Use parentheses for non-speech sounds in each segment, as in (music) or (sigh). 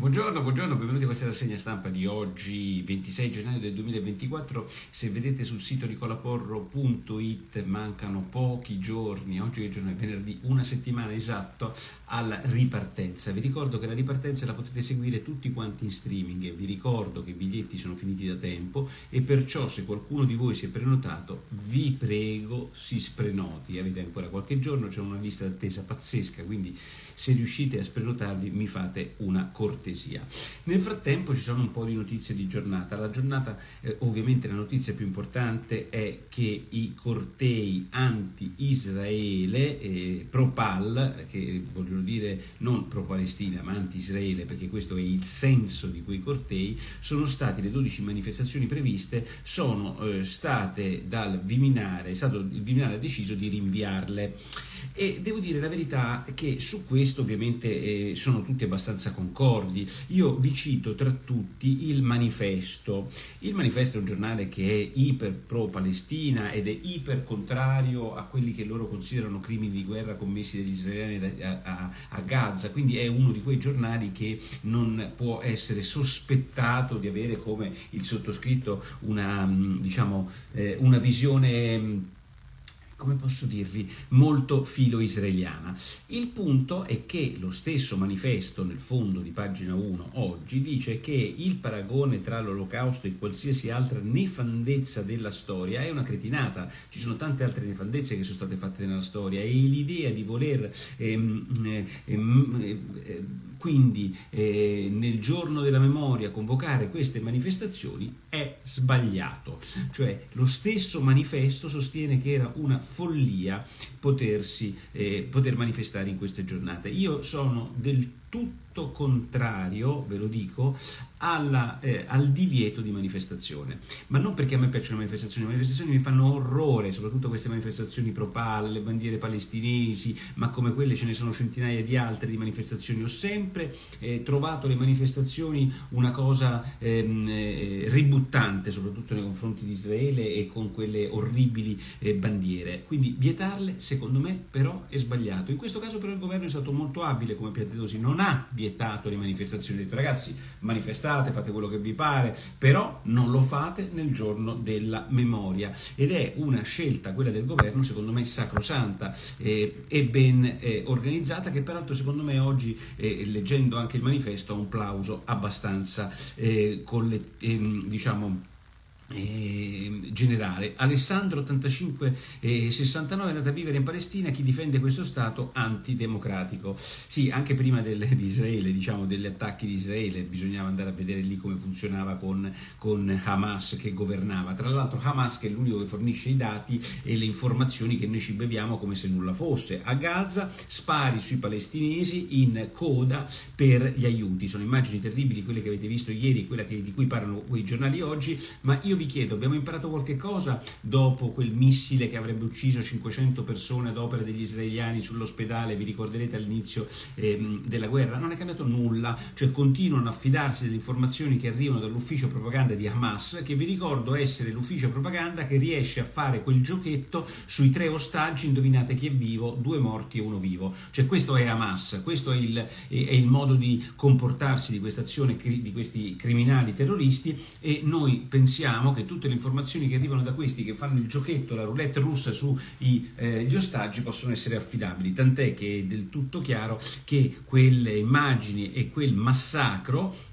Buongiorno, buongiorno, benvenuti a questa rassegna stampa di oggi, 26 gennaio del 2024. Se vedete sul sito nicolaporro.it mancano pochi giorni, oggi è venerdì, una settimana esatto alla ripartenza. Vi ricordo che la ripartenza la potete seguire tutti quanti in streaming, vi ricordo che i biglietti sono finiti da tempo e perciò se qualcuno di voi si è prenotato, vi prego si sprenoti. Avete ancora qualche giorno, c'è una lista d'attesa pazzesca, quindi se riuscite a sprenotarvi mi fate una cortesia cortesia. Nel frattempo ci sono un po' di notizie di giornata. La giornata, eh, ovviamente la notizia più importante è che i cortei anti-Israele, eh, pro-Pal, che vogliono dire non pro-Palestina ma anti-Israele perché questo è il senso di quei cortei, sono stati le 12 manifestazioni previste, sono eh, state dal Viminale, è stato il Viminale ha deciso di rinviarle. E devo dire la verità che su questo ovviamente eh, sono tutti abbastanza concordi. Io vi cito tra tutti il manifesto. Il manifesto è un giornale che è iper pro-Palestina ed è iper contrario a quelli che loro considerano crimini di guerra commessi dagli israeliani a, a, a Gaza, quindi è uno di quei giornali che non può essere sospettato di avere come il sottoscritto una, diciamo, eh, una visione come posso dirvi, molto filo-israeliana. Il punto è che lo stesso manifesto nel fondo di pagina 1 oggi dice che il paragone tra l'olocausto e qualsiasi altra nefandezza della storia è una cretinata. Ci sono tante altre nefandezze che sono state fatte nella storia e l'idea di voler ehm, eh, ehm, eh, quindi eh, nel giorno della memoria convocare queste manifestazioni è sbagliato. Cioè lo stesso manifesto sostiene che era una follia potersi, eh, poter manifestare in queste giornate. Io sono del tutto contrario, ve lo dico, alla, eh, al divieto di manifestazione. Ma non perché a me piacciono le manifestazioni, le manifestazioni mi fanno orrore, soprattutto queste manifestazioni pro-pal, le bandiere palestinesi, ma come quelle ce ne sono centinaia di altre di manifestazioni. Ho sempre eh, trovato le manifestazioni una cosa ehm, eh, ributtante, soprattutto nei confronti di Israele e con quelle orribili eh, bandiere. Quindi vietarle, secondo me, però è sbagliato. In questo caso però il governo è stato molto abile come Piattetosi, non ha vietato le manifestazioni, ha detto ragazzi manifestate, fate quello che vi pare, però non lo fate nel giorno della memoria. Ed è una scelta, quella del governo, secondo me sacrosanta eh, e ben eh, organizzata che peraltro secondo me oggi, eh, leggendo anche il manifesto, ha un plauso abbastanza eh, coll- ehm, diciamo eh, generale. Alessandro 85 eh, 69 è andato a vivere in Palestina, chi difende questo Stato antidemocratico. Sì, anche prima del, di Israele, diciamo, degli attacchi di Israele, bisognava andare a vedere lì come funzionava con, con Hamas che governava. Tra l'altro Hamas che è l'unico che fornisce i dati e le informazioni che noi ci beviamo come se nulla fosse. A Gaza spari sui palestinesi in coda per gli aiuti. Sono immagini terribili quelle che avete visto ieri, quelle che, di cui parlano quei giornali oggi, ma io vi chiedo, abbiamo imparato qualche cosa dopo quel missile che avrebbe ucciso 500 persone ad opera degli israeliani sull'ospedale, vi ricorderete all'inizio ehm, della guerra? Non è cambiato nulla, cioè continuano a fidarsi delle informazioni che arrivano dall'ufficio propaganda di Hamas, che vi ricordo essere l'ufficio propaganda che riesce a fare quel giochetto sui tre ostaggi, indovinate chi è vivo, due morti e uno vivo. Cioè questo è Hamas, questo è il, è il modo di comportarsi di questa azione di questi criminali terroristi e noi pensiamo che tutte le informazioni che arrivano da questi che fanno il giochetto, la roulette russa sugli eh, ostaggi possono essere affidabili, tant'è che è del tutto chiaro che quelle immagini e quel massacro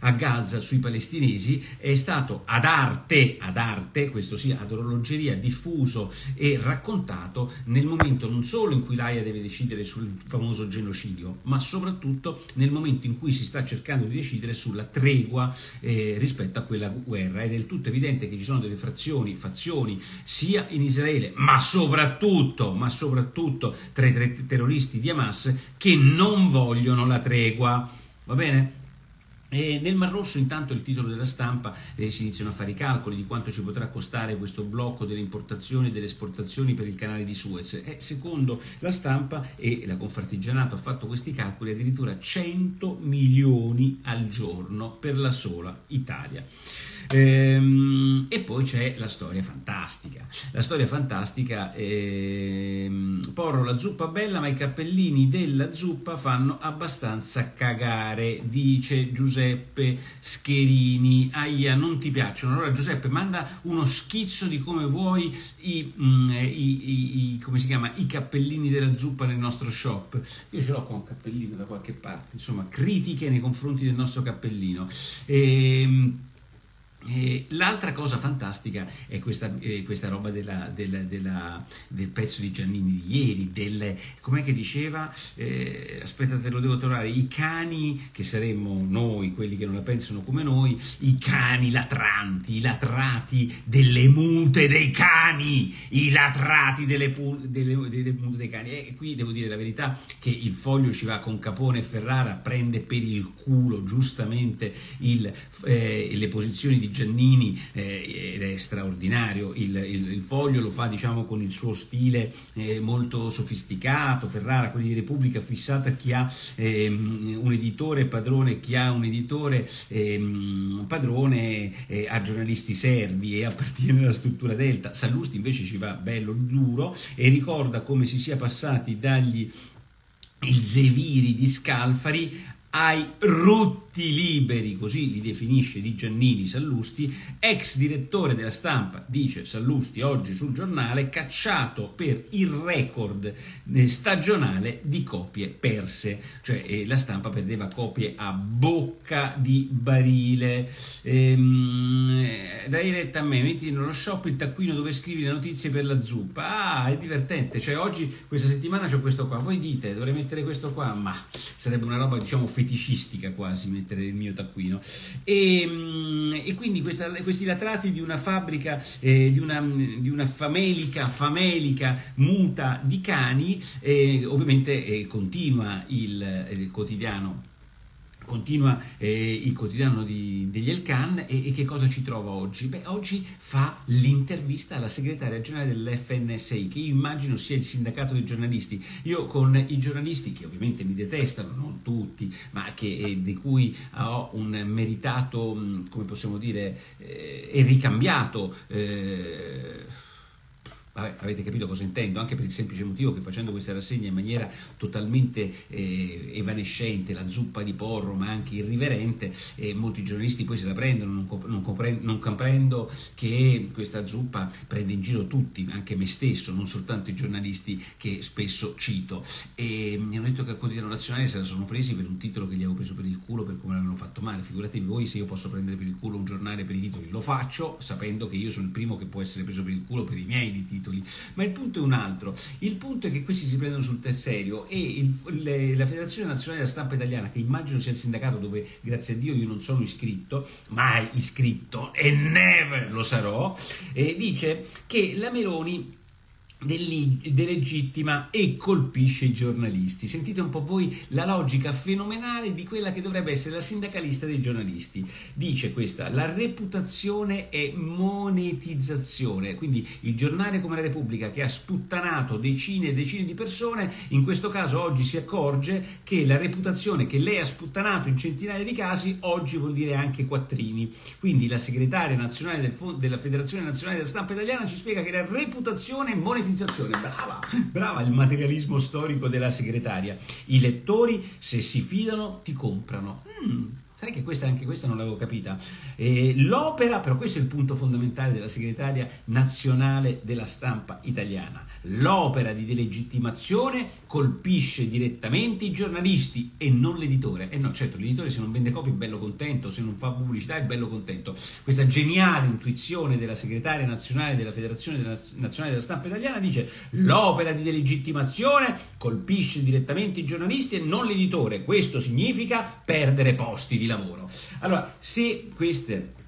a Gaza sui palestinesi è stato ad arte, ad arte, questo sì, ad orologeria diffuso e raccontato nel momento non solo in cui l'AIA deve decidere sul famoso genocidio, ma soprattutto nel momento in cui si sta cercando di decidere sulla tregua eh, rispetto a quella guerra. È del tutto evidente che ci sono delle frazioni, fazioni, sia in Israele, ma soprattutto, ma soprattutto tra i terroristi di Hamas, che non vogliono la tregua. Va bene? E nel Mar Rosso intanto il titolo della stampa eh, si iniziano a fare i calcoli di quanto ci potrà costare questo blocco delle importazioni e delle esportazioni per il canale di Suez. E secondo la stampa e la Confartigianato ha fatto questi calcoli addirittura 100 milioni al giorno per la sola Italia. Ehm, e poi c'è la storia fantastica. La storia fantastica, ehm, porro la zuppa bella, ma i cappellini della zuppa fanno abbastanza cagare, dice Giuseppe Scherini. Aia, non ti piacciono? Allora Giuseppe, manda uno schizzo di come vuoi i, mm, i, i, come chiama, i cappellini della zuppa nel nostro shop. Io ce l'ho con un cappellino da qualche parte, insomma, critiche nei confronti del nostro cappellino. Ehm, e l'altra cosa fantastica è questa, eh, questa roba della, della, della, del pezzo di Giannini di ieri, del, com'è che diceva, eh, aspetta te lo devo trovare, i cani che saremmo noi, quelli che non la pensano come noi, i cani latranti, i latrati delle mute dei cani, i latrati delle, delle, delle mute dei cani. E qui devo dire la verità che il foglio ci va con Capone e Ferrara, prende per il culo giustamente il, eh, le posizioni di Giannini eh, ed è straordinario, il, il, il, foglio lo fa diciamo con il suo stile eh, molto sofisticato, Ferrara, quelli di Repubblica fissata chi ha eh, un editore padrone, chi ha un editore ehm, padrone eh, a giornalisti servi e appartiene alla struttura Delta, Sallusti invece ci va bello duro e ricorda come si sia passati dagli il Zeviri di Scalfari ai rutti liberi, così li definisce Di Giannini Sallusti, ex direttore della stampa, dice Sallusti oggi sul giornale, cacciato per il record eh, stagionale di copie perse, cioè eh, la stampa perdeva copie a bocca di barile. Ehm, eh, dai retta a me, metti nello shop il taccuino dove scrivi le notizie per la zuppa, ah è divertente, cioè oggi, questa settimana c'ho questo qua, voi dite dovrei mettere questo qua, ma sarebbe una roba diciamo feticistica quasi mettere il mio taccuino. E, mm, e quindi questa, questi latrati di una fabbrica eh, di, una, di, una, famelica famelica muta di cani eh, ovviamente eh, continua il, il quotidiano continua eh, il quotidiano di, degli Elkan e, e, che cosa ci trova oggi? Beh, oggi fa l'intervista alla segretaria generale dell'FNSI, che io immagino sia il sindacato dei giornalisti. Io con i giornalisti, che ovviamente mi detestano, non tutti, ma che, eh, di cui ho un meritato, come possiamo dire, eh, e ricambiato eh, avete capito cosa intendo, anche per il semplice motivo che facendo questa rassegna in maniera totalmente eh, evanescente, la zuppa di porro, ma anche irriverente, eh, molti giornalisti poi se la prendono, non, comp- non, comprendo, non, comprendo che questa zuppa prende in giro tutti, anche me stesso, non soltanto i giornalisti che spesso cito. E mi hanno detto che al quotidiano nazionale se la sono presi per un titolo che gli avevo preso per il culo per come l'avevano fatto male. Figuratevi voi se io posso prendere per il culo un giornale per i titoli, lo faccio sapendo che io sono il primo che può essere preso per il culo per i miei titoli titoli, ma il punto è un altro. Il punto è che questi si prendono sul serio e il, le, la Federazione Nazionale della Stampa Italiana, che immagino sia il sindacato dove grazie a Dio io non sono iscritto, mai iscritto e never lo sarò, eh, dice che la Meloni delegittima e colpisce i giornalisti. Sentite un po' voi la logica fenomenale di quella che dovrebbe essere la sindacalista dei giornalisti. Dice questa, la reputazione è monetizzazione, quindi il giornale come la Repubblica che ha sputtanato decine e decine di persone, in questo caso oggi si accorge che la reputazione che lei ha sputtanato in centinaia di casi oggi vuol dire anche quattrini. Quindi la segretaria nazionale del della Federazione Nazionale della Stampa Italiana ci spiega che la reputazione è monetizzazione monetizzazione, brava, brava il materialismo storico della segretaria. I lettori, se si fidano, ti comprano. Mm, Sai che questa, anche questa non l'avevo capita. Eh, l'opera, però questo è il punto fondamentale della segretaria nazionale della stampa italiana, l'opera di delegittimazione colpisce direttamente i giornalisti e non l'editore. E eh no, certo, l'editore se non vende copie è bello contento, se non fa pubblicità è bello contento. Questa geniale intuizione della segretaria nazionale della Federazione Nazionale della Stampa Italiana dice l'opera di delegittimazione colpisce direttamente i giornalisti e non l'editore. Questo significa perdere posti di lavoro lavoro. Allora, se queste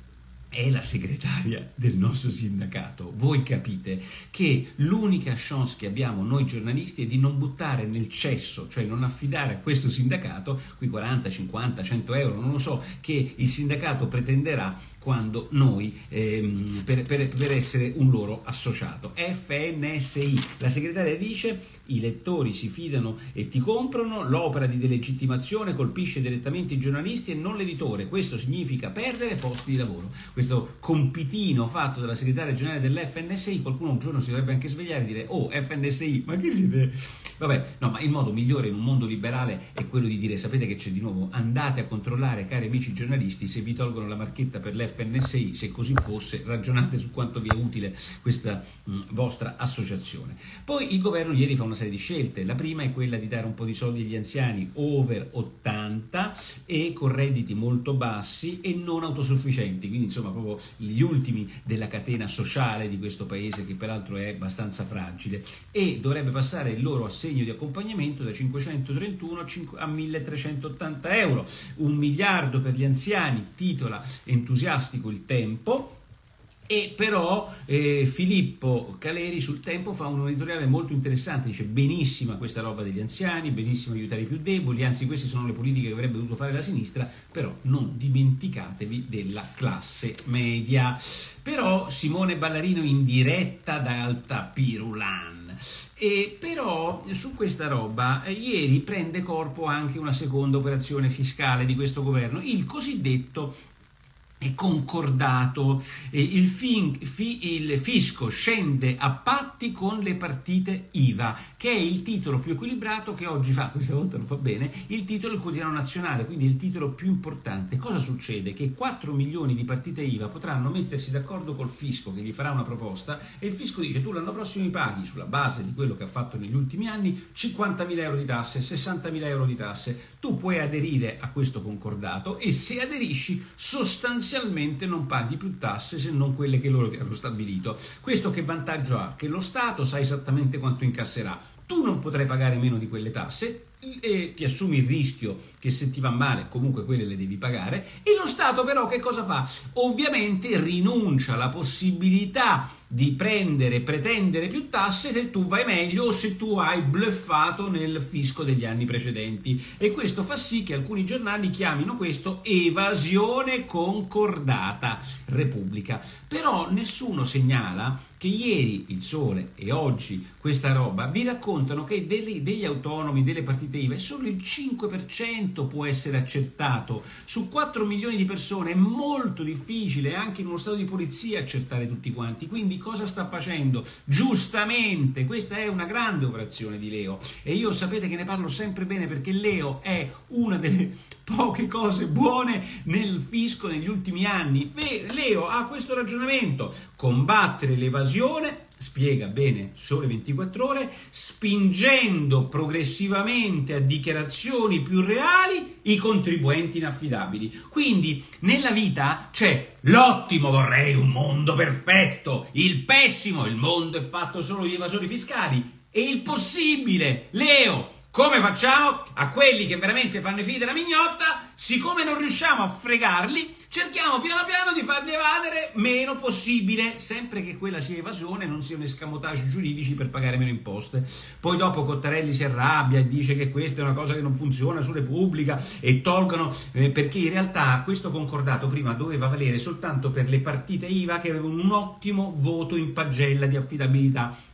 è la segretaria del nostro sindacato. Voi capite che l'unica chance che abbiamo noi giornalisti è di non buttare nel cesso, cioè non affidare a questo sindacato, qui 40, 50, 100 euro, non lo so, che il sindacato pretenderà quando noi, ehm, per, per, per, essere un loro associato. FNSI, la segretaria dice i lettori si fidano e ti comprano, l'opera di delegittimazione colpisce direttamente i giornalisti e non l'editore, questo significa perdere posti di lavoro. Questo compitino fatto dalla segretaria generale dell'FNSI, qualcuno un giorno si dovrebbe anche svegliare e dire oh FNSI, ma che siete? Vabbè, no, ma il modo migliore in un mondo liberale è quello di dire sapete che c'è di nuovo, andate a controllare cari amici giornalisti se vi tolgono la marchetta per l'FNSI FNSI, se così fosse, ragionate su quanto vi è utile questa mh, vostra associazione. Poi il governo ieri fa una serie di scelte, la prima è quella di dare un po' di soldi agli anziani over 80 e con redditi molto bassi e non autosufficienti, quindi insomma proprio gli ultimi della catena sociale di questo paese che peraltro è abbastanza fragile. E dovrebbe passare il loro assegno di accompagnamento da 531 a 1380 euro, un miliardo per gli anziani, titola entusiasta fantastico il tempo. E però eh, Filippo Caleri sul tempo fa un editoriale molto interessante, dice benissima questa roba degli anziani, benissimo aiutare i più deboli, anzi queste sono le politiche che avrebbe dovuto fare la sinistra, però non dimenticatevi della classe media. Però Simone Ballarino in diretta da Alta Pirulan. E però su questa roba eh, ieri prende corpo anche una seconda operazione fiscale di questo governo, il cosiddetto concordato, il, fin, fi, il, fisco scende a patti con le partite IVA, che è il titolo più equilibrato che oggi fa, questa volta non fa bene, il titolo del quotidiano nazionale, quindi il titolo più importante. Cosa succede? Che 4 milioni di partite IVA potranno mettersi d'accordo col fisco che gli farà una proposta e il fisco dice tu l'anno prossimo mi paghi sulla base di quello che ha fatto negli ultimi anni 50.000 euro di tasse, 60.000 euro di tasse. Tu puoi aderire a questo concordato e se aderisci sostanzialmente sostanzialmente non paghi più tasse se non quelle che loro ti hanno stabilito. Questo che vantaggio ha? Che lo Stato sa esattamente quanto incasserà. Tu non potrai pagare meno di quelle tasse, e ti assumi il rischio che se ti va male comunque quelle le devi pagare e lo Stato però che cosa fa? Ovviamente rinuncia alla possibilità di prendere, pretendere più tasse se tu vai meglio o se tu hai bluffato nel fisco degli anni precedenti. E questo fa sì che alcuni giornali chiamino questo evasione concordata Repubblica. Però nessuno segnala che ieri il Sole e oggi questa roba vi raccontano che degli, degli autonomi, delle partite IVA, solo il 5% può essere accertato. Su 4 milioni di persone è molto difficile anche in uno stato di polizia accertare tutti quanti. Quindi cosa sta facendo? Giustamente, questa è una grande operazione di Leo e io sapete che ne parlo sempre bene perché Leo è una delle (laughs) poche cose buone nel fisco negli ultimi anni. Leo ha questo ragionamento, combattere l'evasione spiega bene Sole 24 ore, spingendo progressivamente a dichiarazioni più reali i contribuenti inaffidabili. Quindi nella vita c'è l'ottimo vorrei un mondo perfetto, il pessimo il mondo è fatto solo di evasori fiscali e il possibile, Leo, come facciamo? A quelli che veramente fanno i figli della mignotta, siccome non riusciamo a fregarli, cerchiamo piano piano di farli evadere meno possibile, sempre che quella sia evasione, non sia un escamotage giuridici per pagare meno imposte. Poi dopo Cottarelli si arrabbia e dice che questa è una cosa che non funziona su Repubblica e tolgono, eh, perché in realtà questo concordato prima doveva valere soltanto per le partite IVA che avevano un ottimo voto in pagella di affidabilità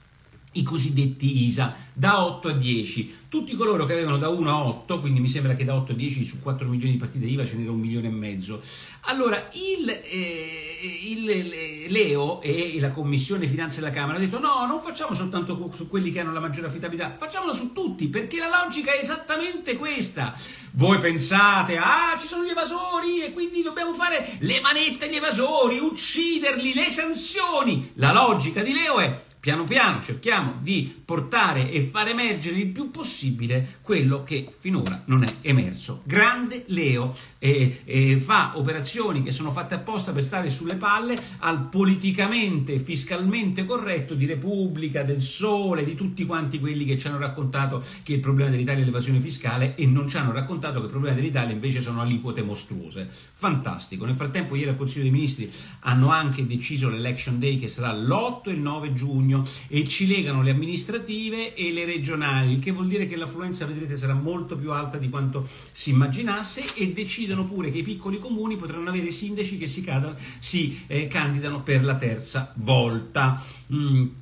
i cosiddetti ISA da 8 a 10 tutti coloro che avevano da 1 a 8 quindi mi sembra che da 8 a 10 su 4 milioni di partite IVA ce n'era un milione e mezzo. Allora il, eh, il, Leo e la commissione finanze della Camera hanno detto no non facciamo soltanto su quelli che hanno la maggiore affidabilità facciamolo su tutti perché la logica è esattamente questa. Voi pensate ah ci sono gli evasori e quindi dobbiamo fare le manette agli evasori ucciderli le sanzioni. La logica di Leo è piano piano cerchiamo di portare e far emergere il più possibile quello che finora non è emerso. Grande Leo eh, eh, fa operazioni che sono fatte apposta per stare sulle palle al politicamente, fiscalmente corretto di Repubblica, del Sole, di tutti quanti quelli che ci hanno raccontato che il problema dell'Italia è l'evasione fiscale e non ci hanno raccontato che il problema dell'Italia invece sono aliquote mostruose. Fantastico. Nel frattempo ieri al Consiglio dei Ministri hanno anche deciso l'election day che sarà l'8 e il 9 giugno e ci legano le amministrative e le regionali, il che vuol dire che l'affluenza, vedrete, sarà molto più alta di quanto si immaginasse e decidono pure che i piccoli comuni potranno avere sindaci che si, cadano, si eh, candidano per la terza volta. Mm.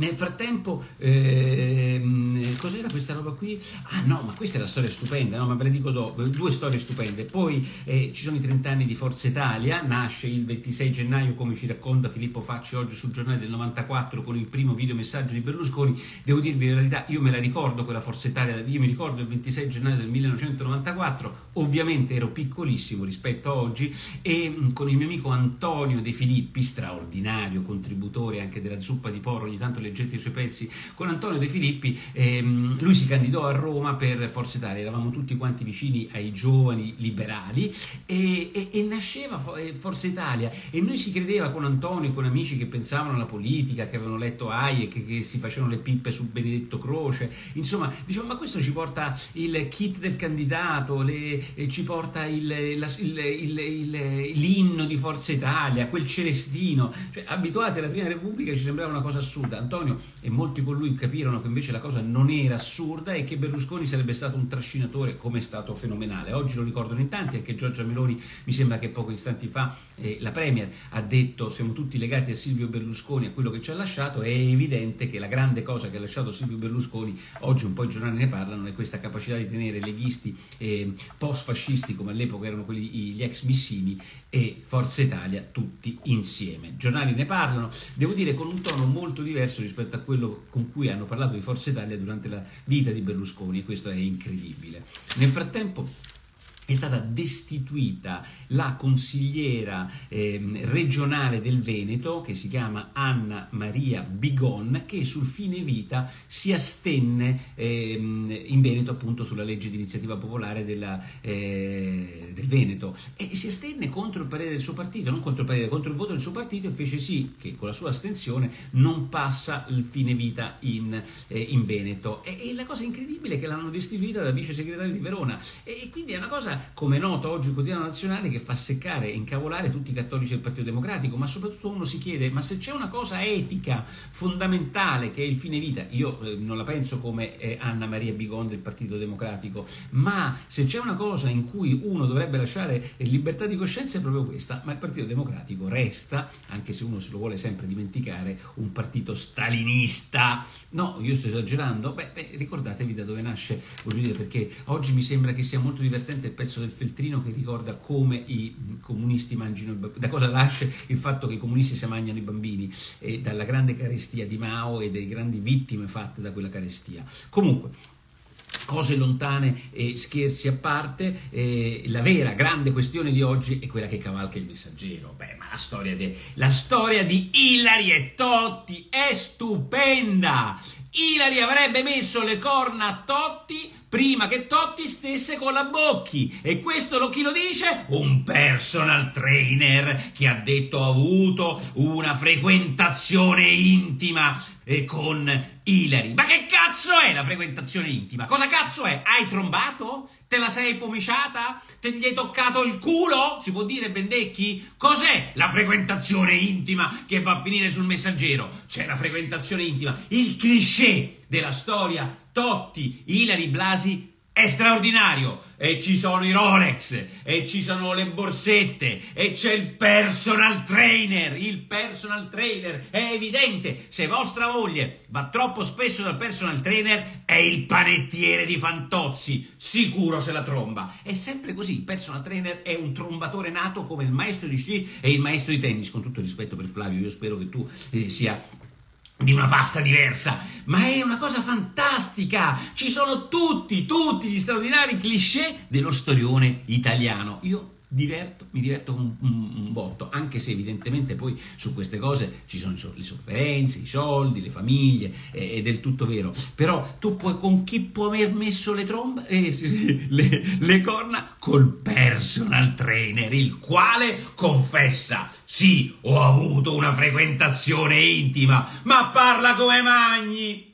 Nel frattempo, ehm, cos'era questa roba qui? Ah no, ma questa è la storia stupenda, no? ma ve le dico dopo, due storie stupende. Poi eh, ci sono i 30 anni di Forza Italia, nasce il 26 gennaio, come ci racconta Filippo Facci oggi sul giornale del 94 con il primo videomessaggio di Berlusconi. Devo dirvi la verità, io me la ricordo quella Forza Italia, io mi ricordo il 26 gennaio del 1994, ovviamente ero piccolissimo rispetto a oggi e mh, con il mio amico Antonio De Filippi, straordinario contributore anche della zuppa di porro, ogni tanto leggete i suoi pezzi con Antonio De Filippi, ehm, lui si candidò a Roma per Forza Italia, eravamo tutti quanti vicini ai giovani liberali e, e, e nasceva eh, Forza Italia. E noi si credeva con Antonio, con amici che pensavano alla politica, che avevano letto Hayek, che, che si facevano le pippe su Benedetto Croce, insomma, diciamo ma questo ci porta il kit del candidato, le, ci porta il, la, il, il, l'inno di Forza Italia, quel celestino, cioè abituati alla Prima Repubblica ci sembrava una cosa assurda. Antonio e molti con lui capirono che invece la cosa non era assurda e che Berlusconi sarebbe stato un trascinatore come è stato fenomenale. Oggi lo ricordano in tanti, anche Giorgia Meloni mi sembra che pochi istanti fa eh, la Premier ha detto siamo tutti legati a Silvio Berlusconi, a quello che ci ha lasciato, è evidente che la grande cosa che ha lasciato Silvio Berlusconi, oggi un po' i giornali ne parlano, è questa capacità di tenere leghisti eh, post-fascisti come all'epoca erano quelli, gli ex missini e Forza Italia tutti insieme. I giornali ne parlano, devo dire con un tono molto diverso diverso rispetto a quello con cui hanno parlato di Forza Italia durante la vita di Berlusconi e questo è incredibile. Nel frattempo è stata destituita la consigliera eh, regionale del Veneto, che si chiama Anna Maria Bigon, che sul fine vita si astenne eh, in Veneto appunto sulla legge di iniziativa popolare della, eh, del Veneto e si astenne contro il parere del suo partito, non contro il parere, contro il voto del suo partito e fece sì che con la sua astensione non passa il fine vita in, eh, in Veneto. E, e, la cosa incredibile è che l'hanno destituita da vice segretario di Verona e, e quindi è una cosa come è noto oggi il quotidiano nazionale che fa seccare e incavolare tutti i cattolici del Partito Democratico, ma soprattutto uno si chiede, ma se c'è una cosa etica fondamentale che è il fine vita, io eh, non la penso come eh, Anna Maria Bigon del Partito Democratico, ma se c'è una cosa in cui uno dovrebbe lasciare libertà di coscienza è proprio questa, ma il Partito Democratico resta, anche se uno se lo vuole sempre dimenticare, un partito stalinista. No, io sto esagerando, beh, beh ricordatevi da dove nasce, voglio dire, perché oggi mi sembra che sia molto divertente pezzo del feltrino che ricorda come i comunisti mangino i bambini, da cosa nasce il fatto che i comunisti si mangiano i bambini, e dalla grande carestia di Mao e delle grandi vittime fatte da quella carestia. Comunque, cose lontane e scherzi a parte, eh, la vera grande questione di oggi è quella che cavalca il messaggero. Beh, ma la storia, de, la storia di Ilari e Totti è stupenda! Ilari avrebbe messo le corna a Totti prima che Totti stesse con la Bocchi. E questo lo chi lo dice? Un personal trainer che ha detto ha avuto una frequentazione intima eh, con Hilary. Ma che cazzo è la frequentazione intima? Cosa cazzo è? Hai trombato? Te la sei pomiciata? Te gli hai toccato il culo? Si può dire, Bendecchi? Cos'è la frequentazione intima che va a finire sul messaggero? C'è la frequentazione intima, il cliché della storia Totti, Ilari Blasi è straordinario. E ci sono i Rolex e ci sono le borsette e c'è il personal trainer. Il personal trainer è evidente. Se vostra moglie va troppo spesso dal personal trainer è il panettiere di Fantozzi. Sicuro se la tromba. È sempre così. Il personal trainer è un trombatore nato come il maestro di sci e il maestro di tennis. Con tutto il rispetto per Flavio io spero che tu eh, sia di una pasta diversa, ma è una cosa fantastica. Ci sono tutti, tutti gli straordinari cliché dello storione italiano. Io diverto, mi diverto un, un, un, botto, anche se evidentemente poi su queste cose ci sono le sofferenze, i soldi, le famiglie, è, è del tutto vero. Però tu puoi, con chi può aver messo le trombe, eh, le, le corna? Col personal trainer, il quale confessa, sì, ho avuto una frequentazione intima, ma parla come magni.